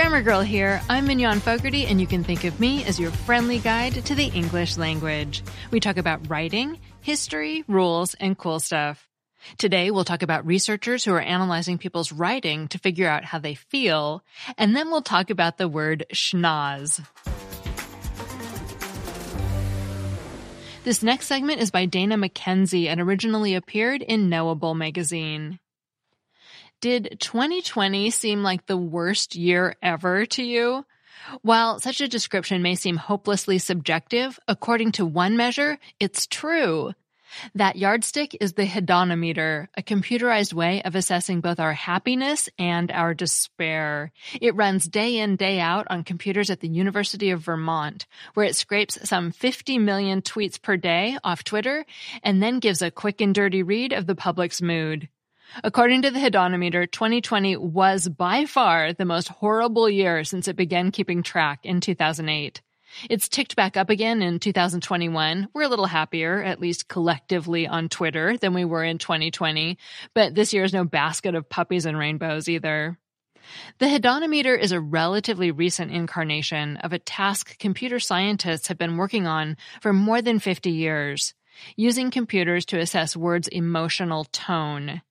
Grammar Girl here. I'm Mignon Fogarty, and you can think of me as your friendly guide to the English language. We talk about writing, history, rules, and cool stuff. Today, we'll talk about researchers who are analyzing people's writing to figure out how they feel, and then we'll talk about the word schnoz. This next segment is by Dana Mackenzie and originally appeared in Knowable magazine. Did 2020 seem like the worst year ever to you? While such a description may seem hopelessly subjective, according to one measure, it's true. That yardstick is the hedonometer, a computerized way of assessing both our happiness and our despair. It runs day in, day out on computers at the University of Vermont, where it scrapes some 50 million tweets per day off Twitter and then gives a quick and dirty read of the public's mood. According to the Hedonometer, 2020 was by far the most horrible year since it began keeping track in 2008. It's ticked back up again in 2021. We're a little happier, at least collectively on Twitter, than we were in 2020, but this year is no basket of puppies and rainbows either. The hedonometer is a relatively recent incarnation of a task computer scientists have been working on for more than 50 years, using computers to assess words' emotional tone.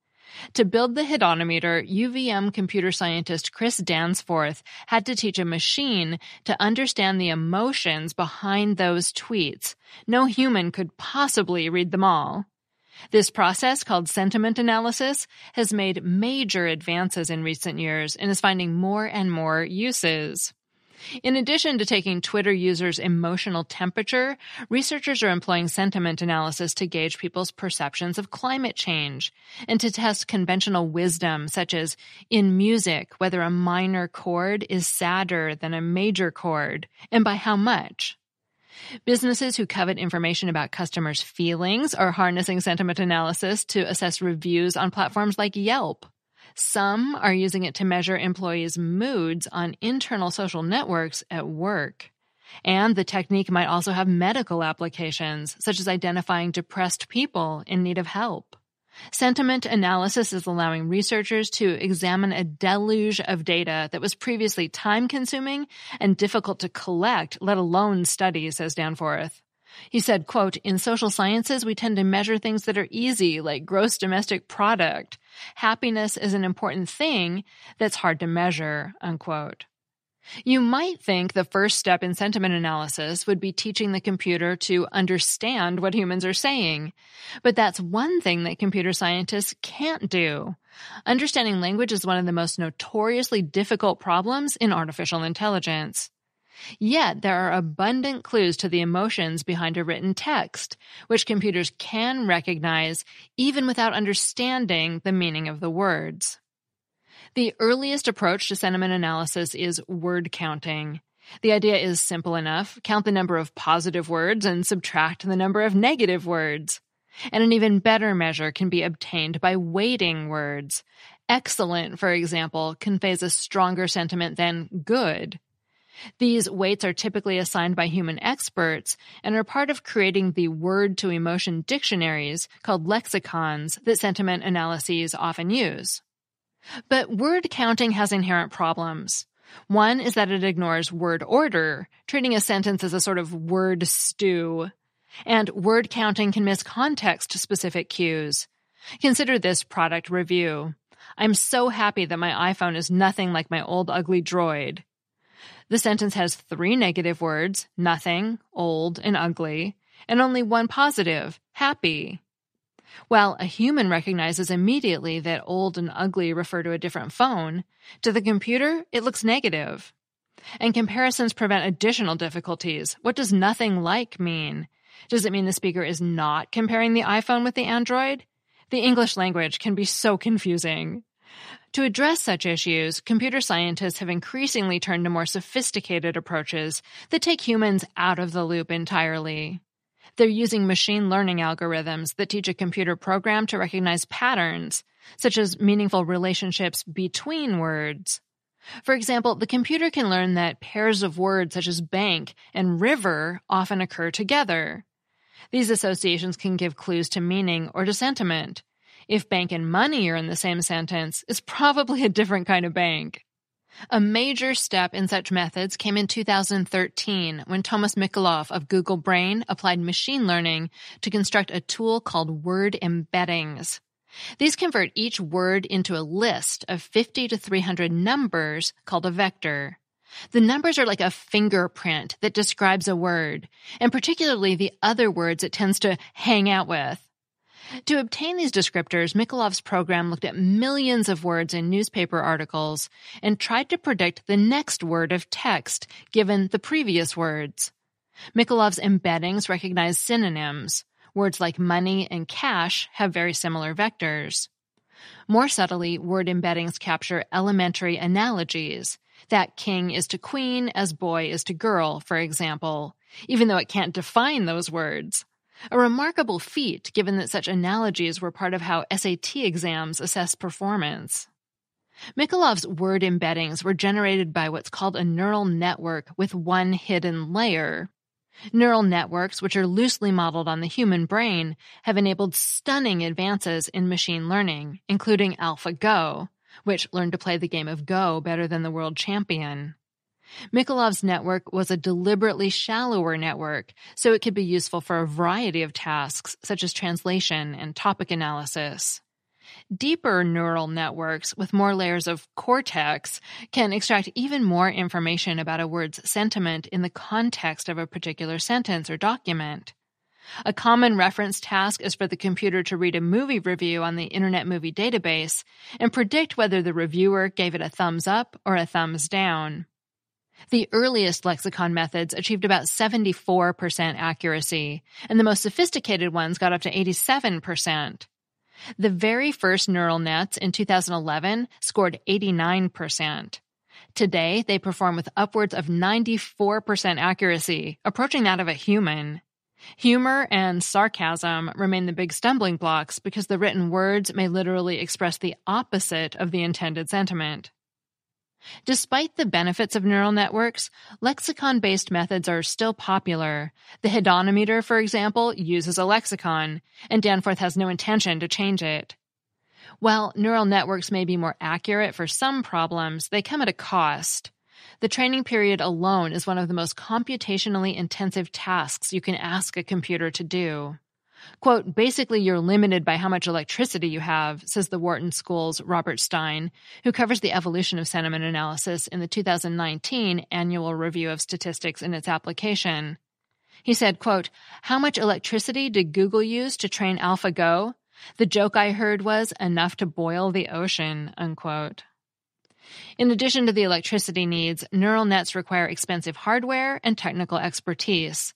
To build the hedonometer, UVM computer scientist Chris Danforth had to teach a machine to understand the emotions behind those tweets. No human could possibly read them all. This process, called sentiment analysis, has made major advances in recent years and is finding more and more uses. In addition to taking Twitter users' emotional temperature, researchers are employing sentiment analysis to gauge people's perceptions of climate change and to test conventional wisdom, such as in music, whether a minor chord is sadder than a major chord, and by how much. Businesses who covet information about customers' feelings are harnessing sentiment analysis to assess reviews on platforms like Yelp. Some are using it to measure employees' moods on internal social networks at work. And the technique might also have medical applications, such as identifying depressed people in need of help. Sentiment analysis is allowing researchers to examine a deluge of data that was previously time consuming and difficult to collect, let alone study, says Danforth. He said, quote, in social sciences, we tend to measure things that are easy, like gross domestic product. Happiness is an important thing that's hard to measure, unquote. You might think the first step in sentiment analysis would be teaching the computer to understand what humans are saying. But that's one thing that computer scientists can't do. Understanding language is one of the most notoriously difficult problems in artificial intelligence. Yet there are abundant clues to the emotions behind a written text, which computers can recognize even without understanding the meaning of the words. The earliest approach to sentiment analysis is word counting. The idea is simple enough. Count the number of positive words and subtract the number of negative words. And an even better measure can be obtained by weighting words. Excellent, for example, conveys a stronger sentiment than good. These weights are typically assigned by human experts and are part of creating the word to emotion dictionaries called lexicons that sentiment analyses often use. But word counting has inherent problems. One is that it ignores word order, treating a sentence as a sort of word stew. And word counting can miss context specific cues. Consider this product review. I'm so happy that my iPhone is nothing like my old ugly droid. The sentence has three negative words, nothing, old, and ugly, and only one positive, happy. While a human recognizes immediately that old and ugly refer to a different phone, to the computer, it looks negative. And comparisons prevent additional difficulties. What does nothing like mean? Does it mean the speaker is not comparing the iPhone with the Android? The English language can be so confusing. To address such issues, computer scientists have increasingly turned to more sophisticated approaches that take humans out of the loop entirely. They're using machine learning algorithms that teach a computer program to recognize patterns, such as meaningful relationships between words. For example, the computer can learn that pairs of words such as bank and river often occur together. These associations can give clues to meaning or to sentiment. If bank and money are in the same sentence, it's probably a different kind of bank. A major step in such methods came in 2013 when Thomas Mikolov of Google Brain applied machine learning to construct a tool called word embeddings. These convert each word into a list of 50 to 300 numbers called a vector. The numbers are like a fingerprint that describes a word, and particularly the other words it tends to hang out with. To obtain these descriptors, Mikolov's program looked at millions of words in newspaper articles and tried to predict the next word of text given the previous words. Mikolov's embeddings recognize synonyms. Words like money and cash have very similar vectors. More subtly, word embeddings capture elementary analogies. That king is to queen as boy is to girl, for example, even though it can't define those words. A remarkable feat given that such analogies were part of how SAT exams assess performance. Mikolov's word embeddings were generated by what's called a neural network with one hidden layer. Neural networks, which are loosely modeled on the human brain, have enabled stunning advances in machine learning, including AlphaGo, which learned to play the game of Go better than the world champion. Mikolov's network was a deliberately shallower network, so it could be useful for a variety of tasks, such as translation and topic analysis. Deeper neural networks with more layers of cortex can extract even more information about a word's sentiment in the context of a particular sentence or document. A common reference task is for the computer to read a movie review on the Internet Movie Database and predict whether the reviewer gave it a thumbs up or a thumbs down. The earliest lexicon methods achieved about 74% accuracy, and the most sophisticated ones got up to 87%. The very first neural nets in 2011 scored 89%. Today, they perform with upwards of 94% accuracy, approaching that of a human. Humor and sarcasm remain the big stumbling blocks because the written words may literally express the opposite of the intended sentiment. Despite the benefits of neural networks, lexicon based methods are still popular. The Hedonometer, for example, uses a lexicon, and Danforth has no intention to change it. While neural networks may be more accurate for some problems, they come at a cost. The training period alone is one of the most computationally intensive tasks you can ask a computer to do. Quote, basically, you're limited by how much electricity you have, says the Wharton School's Robert Stine, who covers the evolution of sentiment analysis in the 2019 Annual Review of Statistics and its application. He said, quote, how much electricity did Google use to train AlphaGo? The joke I heard was enough to boil the ocean, unquote. In addition to the electricity needs, neural nets require expensive hardware and technical expertise.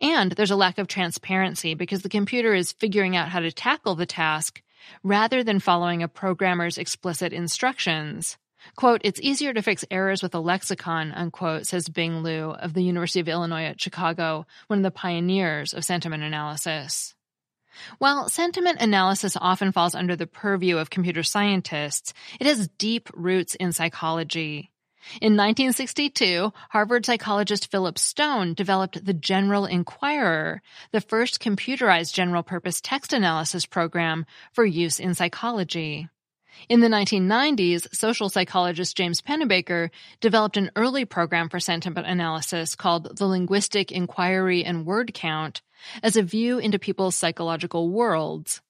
And there's a lack of transparency because the computer is figuring out how to tackle the task rather than following a programmer's explicit instructions. Quote, it's easier to fix errors with a lexicon, unquote, says Bing Liu of the University of Illinois at Chicago, one of the pioneers of sentiment analysis. While sentiment analysis often falls under the purview of computer scientists, it has deep roots in psychology. In 1962, Harvard psychologist Philip Stone developed the General Inquirer, the first computerized general purpose text analysis program for use in psychology. In the 1990s, social psychologist James Pennebaker developed an early program for sentiment analysis called the Linguistic Inquiry and Word Count as a view into people's psychological worlds.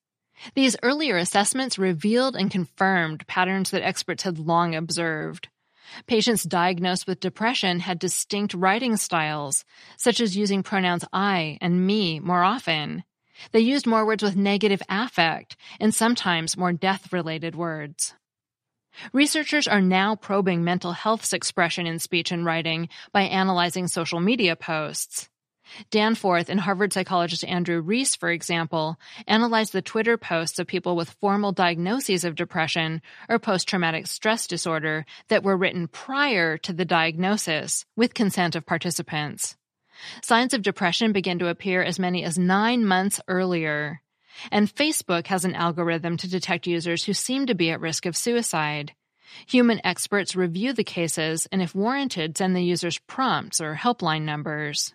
These earlier assessments revealed and confirmed patterns that experts had long observed. Patients diagnosed with depression had distinct writing styles, such as using pronouns I and me more often. They used more words with negative affect and sometimes more death related words. Researchers are now probing mental health's expression in speech and writing by analyzing social media posts. Danforth and Harvard psychologist Andrew Reece, for example, analyzed the Twitter posts of people with formal diagnoses of depression or post traumatic stress disorder that were written prior to the diagnosis with consent of participants. Signs of depression begin to appear as many as nine months earlier. And Facebook has an algorithm to detect users who seem to be at risk of suicide. Human experts review the cases and, if warranted, send the users prompts or helpline numbers.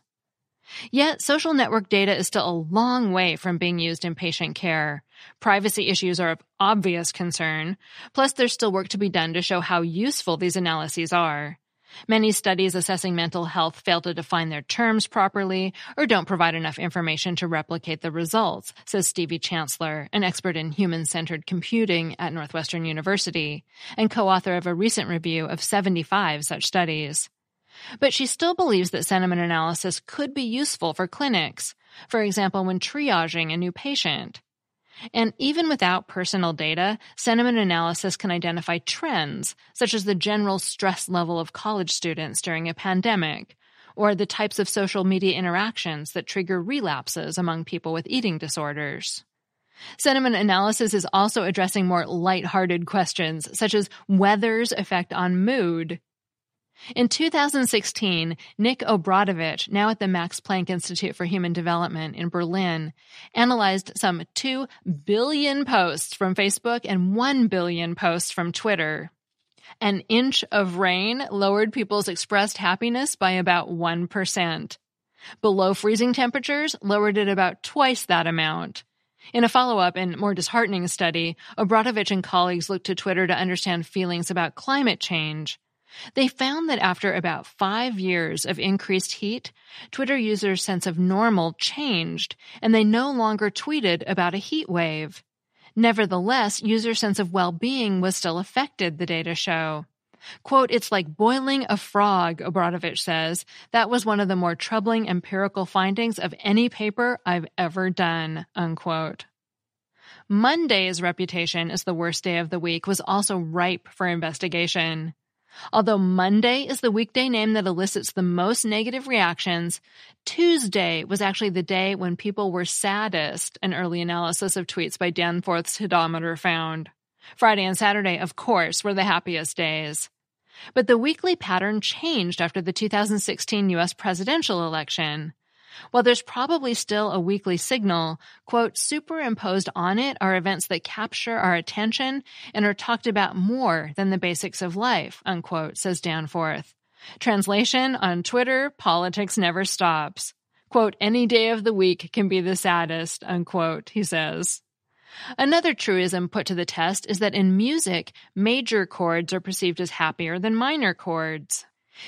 Yet, social network data is still a long way from being used in patient care. Privacy issues are of obvious concern. Plus, there's still work to be done to show how useful these analyses are. Many studies assessing mental health fail to define their terms properly or don't provide enough information to replicate the results, says Stevie Chancellor, an expert in human centered computing at Northwestern University and co author of a recent review of 75 such studies. But she still believes that sentiment analysis could be useful for clinics, for example, when triaging a new patient. And even without personal data, sentiment analysis can identify trends, such as the general stress level of college students during a pandemic, or the types of social media interactions that trigger relapses among people with eating disorders. Sentiment analysis is also addressing more light-hearted questions, such as weather's effect on mood in 2016, Nick Obradovich, now at the Max Planck Institute for Human Development in Berlin, analyzed some 2 billion posts from Facebook and 1 billion posts from Twitter. An inch of rain lowered people's expressed happiness by about 1%. Below freezing temperatures lowered it about twice that amount. In a follow up and more disheartening study, Obradovich and colleagues looked to Twitter to understand feelings about climate change. They found that after about five years of increased heat, Twitter users' sense of normal changed, and they no longer tweeted about a heat wave. Nevertheless, user sense of well-being was still affected, the data show. Quote, it's like boiling a frog, Obradovich says. That was one of the more troubling empirical findings of any paper I've ever done, unquote. Monday's reputation as the worst day of the week was also ripe for investigation. Although Monday is the weekday name that elicits the most negative reactions, Tuesday was actually the day when people were saddest, an early analysis of tweets by Danforth's Hedonometer found. Friday and Saturday, of course, were the happiest days. But the weekly pattern changed after the 2016 US presidential election. While there's probably still a weekly signal, quote, superimposed on it are events that capture our attention and are talked about more than the basics of life, unquote, says Danforth. Translation on Twitter, politics never stops. Quote, any day of the week can be the saddest, unquote, he says. Another truism put to the test is that in music, major chords are perceived as happier than minor chords.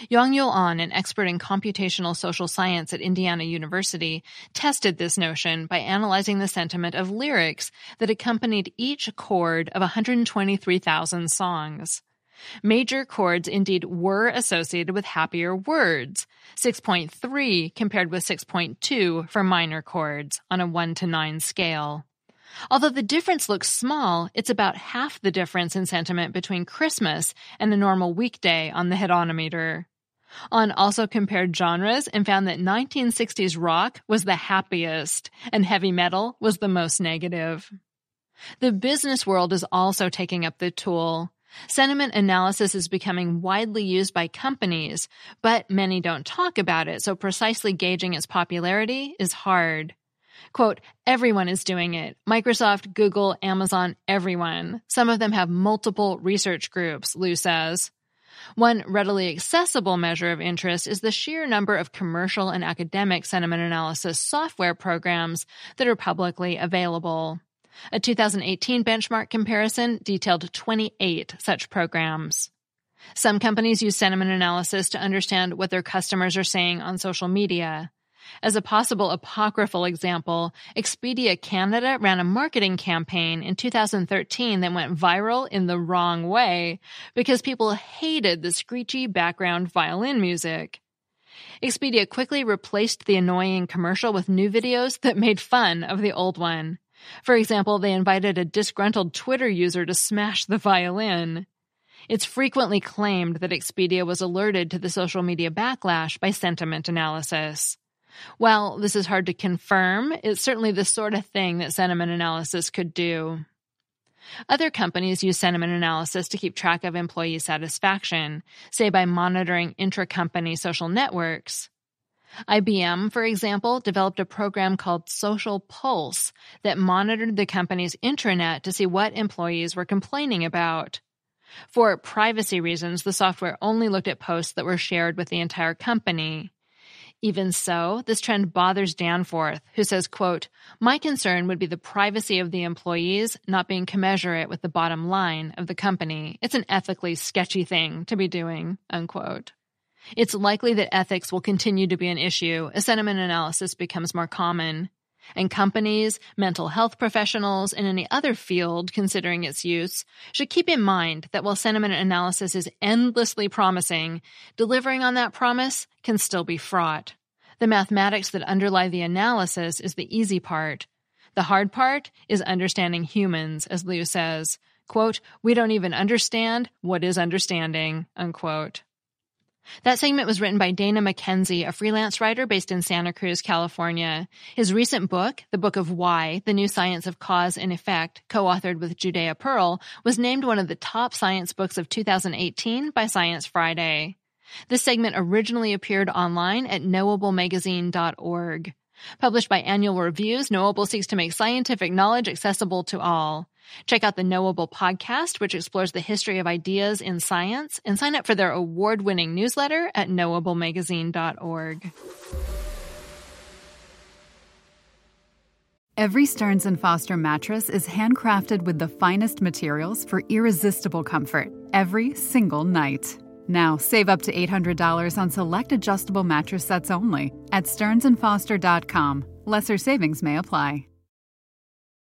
Yong-Yeol Ahn, an expert in computational social science at Indiana University, tested this notion by analyzing the sentiment of lyrics that accompanied each chord of 123,000 songs. Major chords indeed were associated with happier words, 6.3 compared with 6.2 for minor chords on a 1 to 9 scale. Although the difference looks small, it's about half the difference in sentiment between Christmas and a normal weekday on the Hedonometer. Ahn also compared genres and found that 1960s rock was the happiest and heavy metal was the most negative. The business world is also taking up the tool. Sentiment analysis is becoming widely used by companies, but many don't talk about it, so precisely gauging its popularity is hard. Quote, everyone is doing it. Microsoft, Google, Amazon, everyone. Some of them have multiple research groups, Liu says. One readily accessible measure of interest is the sheer number of commercial and academic sentiment analysis software programs that are publicly available. A 2018 benchmark comparison detailed 28 such programs. Some companies use sentiment analysis to understand what their customers are saying on social media. As a possible apocryphal example, Expedia Canada ran a marketing campaign in 2013 that went viral in the wrong way because people hated the screechy background violin music. Expedia quickly replaced the annoying commercial with new videos that made fun of the old one. For example, they invited a disgruntled Twitter user to smash the violin. It's frequently claimed that Expedia was alerted to the social media backlash by sentiment analysis. While this is hard to confirm, it's certainly the sort of thing that sentiment analysis could do. Other companies use sentiment analysis to keep track of employee satisfaction, say by monitoring intra-company social networks. IBM, for example, developed a program called Social Pulse that monitored the company's intranet to see what employees were complaining about. For privacy reasons, the software only looked at posts that were shared with the entire company. Even so, this trend bothers Danforth, who says, quote, My concern would be the privacy of the employees not being commensurate with the bottom line of the company. It's an ethically sketchy thing to be doing, unquote. It's likely that ethics will continue to be an issue as sentiment analysis becomes more common. And companies, mental health professionals, and any other field considering its use should keep in mind that while sentiment analysis is endlessly promising, delivering on that promise can still be fraught. The mathematics that underlie the analysis is the easy part. The hard part is understanding humans, as Liu says. Quote, we don't even understand what is understanding, unquote. That segment was written by Dana Mackenzie, a freelance writer based in Santa Cruz, California. His recent book, The Book of Why, The New Science of Cause and Effect, co-authored with Judea Pearl, was named one of the top science books of 2018 by Science Friday. This segment originally appeared online at knowablemagazine.org. Published by Annual Reviews, Knowable seeks to make scientific knowledge accessible to all. Check out the Knowable podcast, which explores the history of ideas in science, and sign up for their award winning newsletter at knowablemagazine.org. Every Stearns and Foster mattress is handcrafted with the finest materials for irresistible comfort every single night. Now, save up to $800 on select adjustable mattress sets only at stearnsandfoster.com. Lesser savings may apply.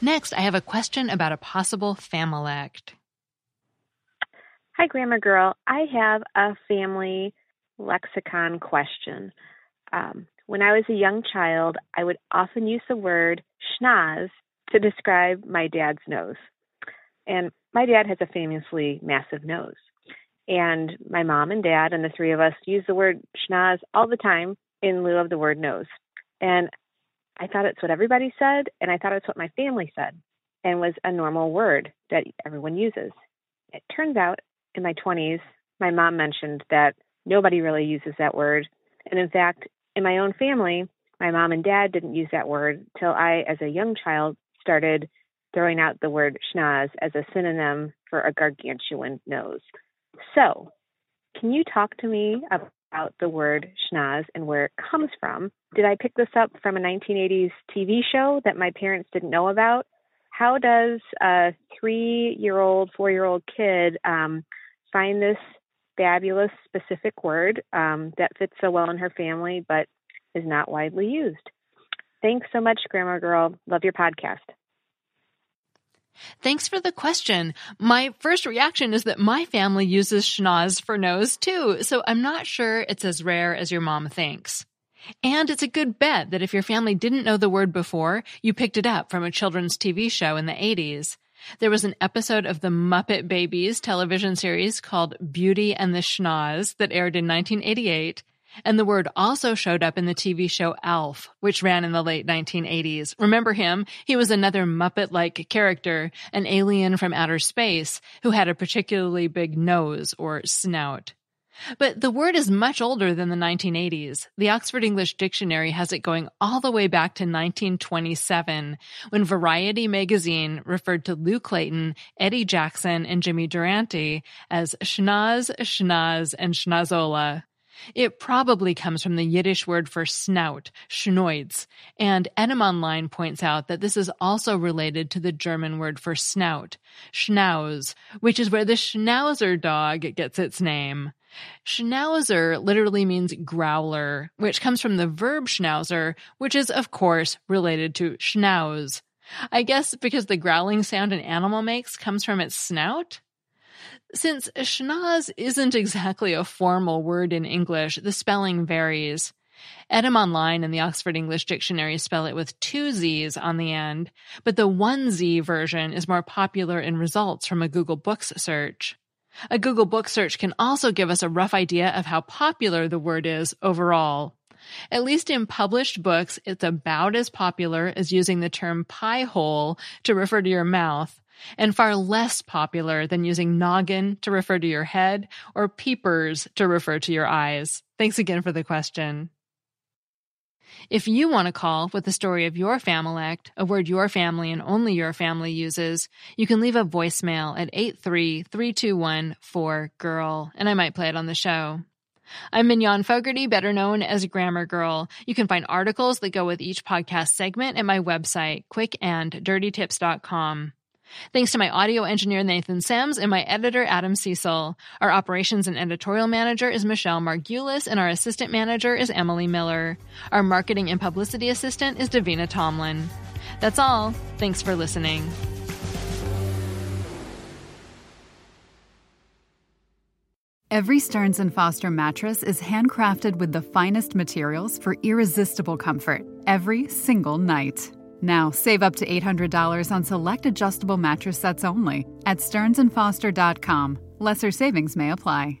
Next, I have a question about a possible familect. Hi, Grammar Girl. I have a family lexicon question. Um, when I was a young child, I would often use the word schnoz to describe my dad's nose. And my dad has a famously massive nose. And my mom and dad and the three of us use the word schnoz all the time in lieu of the word nose. And I thought it's what everybody said, and I thought it's what my family said, and was a normal word that everyone uses. It turns out in my 20s, my mom mentioned that nobody really uses that word. And in fact, in my own family, my mom and dad didn't use that word till I, as a young child, started throwing out the word schnoz as a synonym for a gargantuan nose. So, can you talk to me about the word schnoz and where it comes from? Did I pick this up from a 1980s TV show that my parents didn't know about? How does a three year old, four year old kid um, find this fabulous specific word um, that fits so well in her family but is not widely used? Thanks so much, Grammar Girl. Love your podcast. Thanks for the question. My first reaction is that my family uses schnoz for nose too, so I'm not sure it's as rare as your mom thinks. And it's a good bet that if your family didn't know the word before, you picked it up from a children's TV show in the 80s. There was an episode of the Muppet Babies television series called Beauty and the Schnoz that aired in 1988, and the word also showed up in the TV show Alf, which ran in the late 1980s. Remember him? He was another Muppet like character, an alien from outer space who had a particularly big nose or snout. But the word is much older than the 1980s. The Oxford English Dictionary has it going all the way back to 1927, when Variety magazine referred to Lou Clayton, Eddie Jackson, and Jimmy Durante as schnoz, schnoz, and schnozola. It probably comes from the Yiddish word for snout, schnoiz, and Etymonline points out that this is also related to the German word for snout, schnauz, which is where the schnauzer dog gets its name. Schnauzer literally means growler, which comes from the verb schnauzer, which is, of course, related to schnauz. I guess because the growling sound an animal makes comes from its snout? Since schnoz isn't exactly a formal word in English, the spelling varies. Etymonline and the Oxford English Dictionary spell it with two Z's on the end, but the one Z version is more popular in results from a Google Books search. A Google Book search can also give us a rough idea of how popular the word is overall. At least in published books, it's about as popular as using the term pie hole to refer to your mouth, and far less popular than using noggin to refer to your head or peepers to refer to your eyes. Thanks again for the question. If you want to call with the story of your Familect, a word your family and only your family uses, you can leave a voicemail at 83321-4GIRL, and I might play it on the show. I'm Mignon Fogarty, better known as Grammar Girl. You can find articles that go with each podcast segment at my website, quickanddirtytips.com. Thanks to my audio engineer, Nathan Sims, and my editor, Adam Cecil. Our operations and editorial manager is Michelle Margulis, and our assistant manager is Emily Miller. Our marketing and publicity assistant is Davina Tomlin. That's all. Thanks for listening. Every Stearns & Foster mattress is handcrafted with the finest materials for irresistible comfort every single night. Now, save up to $800 on select adjustable mattress sets only at stearnsandfoster.com. Lesser savings may apply.